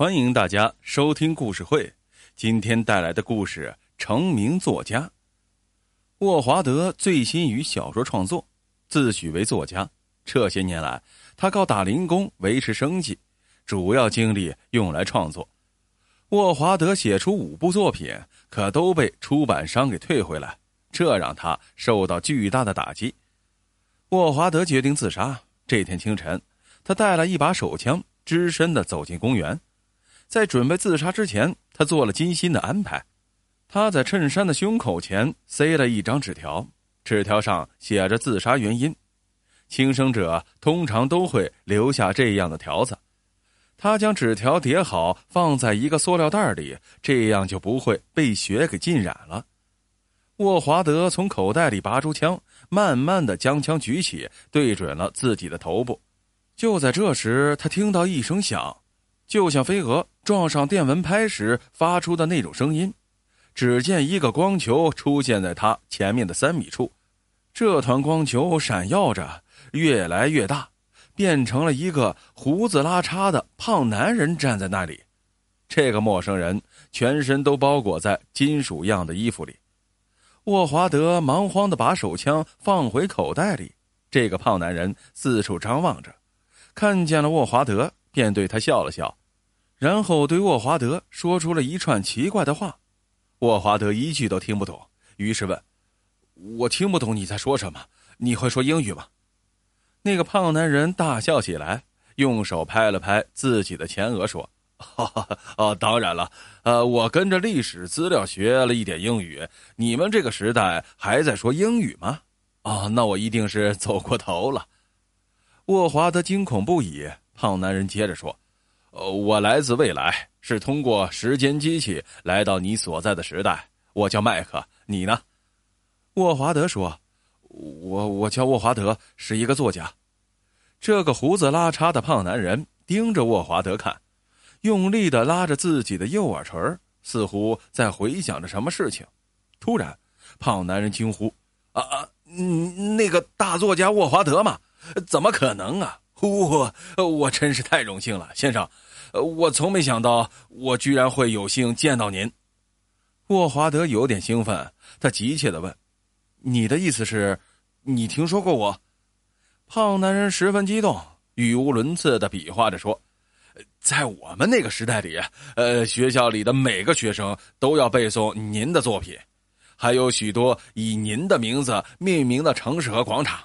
欢迎大家收听故事会。今天带来的故事《成名作家》。沃华德醉心于小说创作，自诩为作家。这些年来，他靠打零工维持生计，主要精力用来创作。沃华德写出五部作品，可都被出版商给退回来，这让他受到巨大的打击。沃华德决定自杀。这天清晨，他带了一把手枪，只身的走进公园。在准备自杀之前，他做了精心的安排。他在衬衫的胸口前塞了一张纸条，纸条上写着自杀原因。轻生者通常都会留下这样的条子。他将纸条叠好，放在一个塑料袋里，这样就不会被血给浸染了。沃华德从口袋里拔出枪，慢慢的将枪举起，对准了自己的头部。就在这时，他听到一声响。就像飞蛾撞上电蚊拍时发出的那种声音，只见一个光球出现在他前面的三米处，这团光球闪耀着，越来越大，变成了一个胡子拉碴的胖男人站在那里。这个陌生人全身都包裹在金属样的衣服里。沃华德忙慌的把手枪放回口袋里。这个胖男人四处张望着，看见了沃华德，便对他笑了笑。然后对沃华德说出了一串奇怪的话，沃华德一句都听不懂，于是问：“我听不懂你在说什么？你会说英语吗？”那个胖男人大笑起来，用手拍了拍自己的前额，说：“ 哦，当然了，呃，我跟着历史资料学了一点英语。你们这个时代还在说英语吗？哦，那我一定是走过头了。”沃华德惊恐不已。胖男人接着说。呃，我来自未来，是通过时间机器来到你所在的时代。我叫麦克，你呢？沃华德说：“我我叫沃华德，是一个作家。”这个胡子拉碴的胖男人盯着沃华德看，用力的拉着自己的右耳垂，似乎在回想着什么事情。突然，胖男人惊呼：“啊啊，嗯，那个大作家沃华德吗？怎么可能啊！”我 我真是太荣幸了，先生，我从没想到我居然会有幸见到您。沃华德有点兴奋，他急切的问：“你的意思是，你听说过我？”胖男人十分激动，语无伦次的比划着说：“在我们那个时代里，呃，学校里的每个学生都要背诵您的作品，还有许多以您的名字命名的城市和广场。”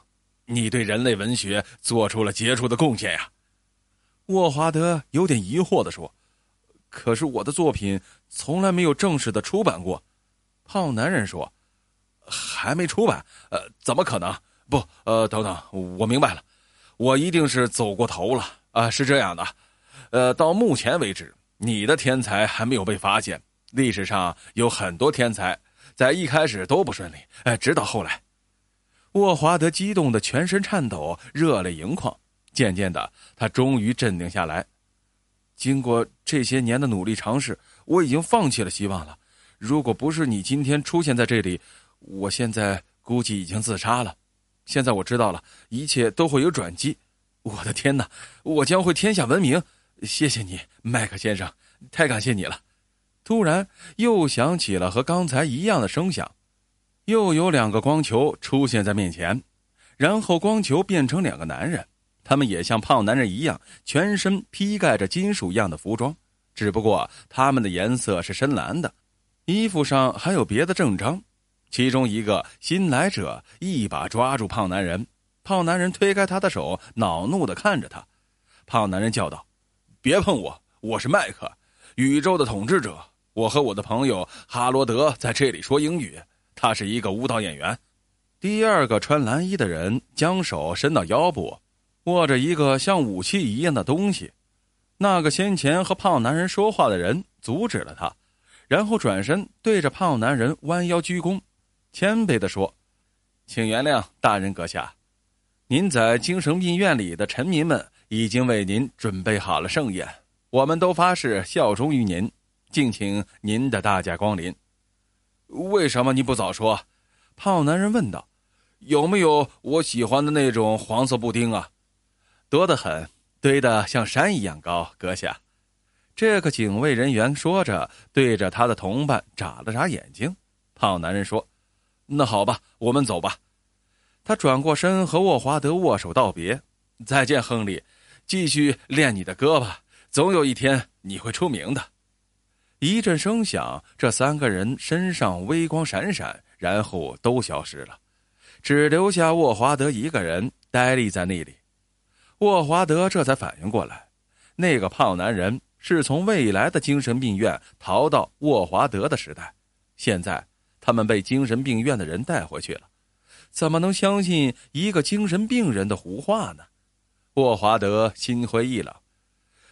你对人类文学做出了杰出的贡献呀，沃华德有点疑惑的说：“可是我的作品从来没有正式的出版过。”胖男人说：“还没出版？呃，怎么可能？不，呃，等等，我明白了，我一定是走过头了啊！是这样的，呃，到目前为止，你的天才还没有被发现。历史上有很多天才，在一开始都不顺利，哎，直到后来。”沃华德激动的全身颤抖，热泪盈眶。渐渐的，他终于镇定下来。经过这些年的努力尝试，我已经放弃了希望了。如果不是你今天出现在这里，我现在估计已经自杀了。现在我知道了，一切都会有转机。我的天哪，我将会天下闻名！谢谢你，麦克先生，太感谢你了。突然，又响起了和刚才一样的声响。又有两个光球出现在面前，然后光球变成两个男人，他们也像胖男人一样，全身披盖着金属样的服装，只不过他们的颜色是深蓝的，衣服上还有别的正章。其中一个新来者一把抓住胖男人，胖男人推开他的手，恼怒的看着他。胖男人叫道：“别碰我，我是麦克，宇宙的统治者。我和我的朋友哈罗德在这里说英语。”他是一个舞蹈演员。第二个穿蓝衣的人将手伸到腰部，握着一个像武器一样的东西。那个先前和胖男人说话的人阻止了他，然后转身对着胖男人弯腰鞠躬，谦卑地说：“请原谅大人阁下，您在精神病院里的臣民们已经为您准备好了盛宴，我们都发誓效忠于您，敬请您的大驾光临。”为什么你不早说？胖男人问道。有没有我喜欢的那种黄色布丁啊？多得很，堆得像山一样高，阁下。这个警卫人员说着，对着他的同伴眨了眨眼睛。胖男人说：“那好吧，我们走吧。”他转过身和沃华德握手道别：“再见，亨利，继续练你的歌吧，总有一天你会出名的。”一阵声响，这三个人身上微光闪闪，然后都消失了，只留下沃华德一个人呆立在那里。沃华德这才反应过来，那个胖男人是从未来的精神病院逃到沃华德的时代，现在。他们被精神病院的人带回去了，怎么能相信一个精神病人的胡话呢？沃华德心灰意冷。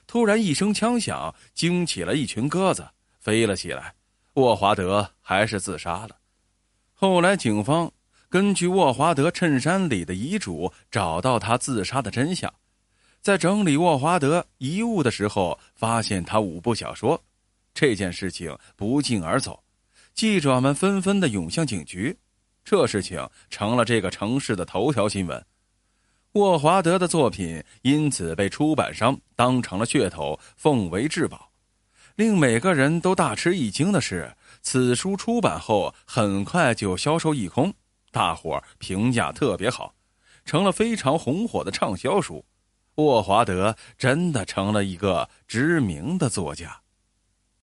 突然一声枪响，惊起了一群鸽子，飞了起来。沃华德还是自杀了。后来警方根据沃华德衬衫里的遗嘱，找到他自杀的真相。在整理沃华德遗物的时候，发现他五部小说。这件事情不胫而走。记者们纷纷的涌向警局，这事情成了这个城市的头条新闻。沃华德的作品因此被出版商当成了噱头，奉为至宝。令每个人都大吃一惊的是，此书出版后很快就销售一空，大伙评价特别好，成了非常红火的畅销书。沃华德真的成了一个知名的作家。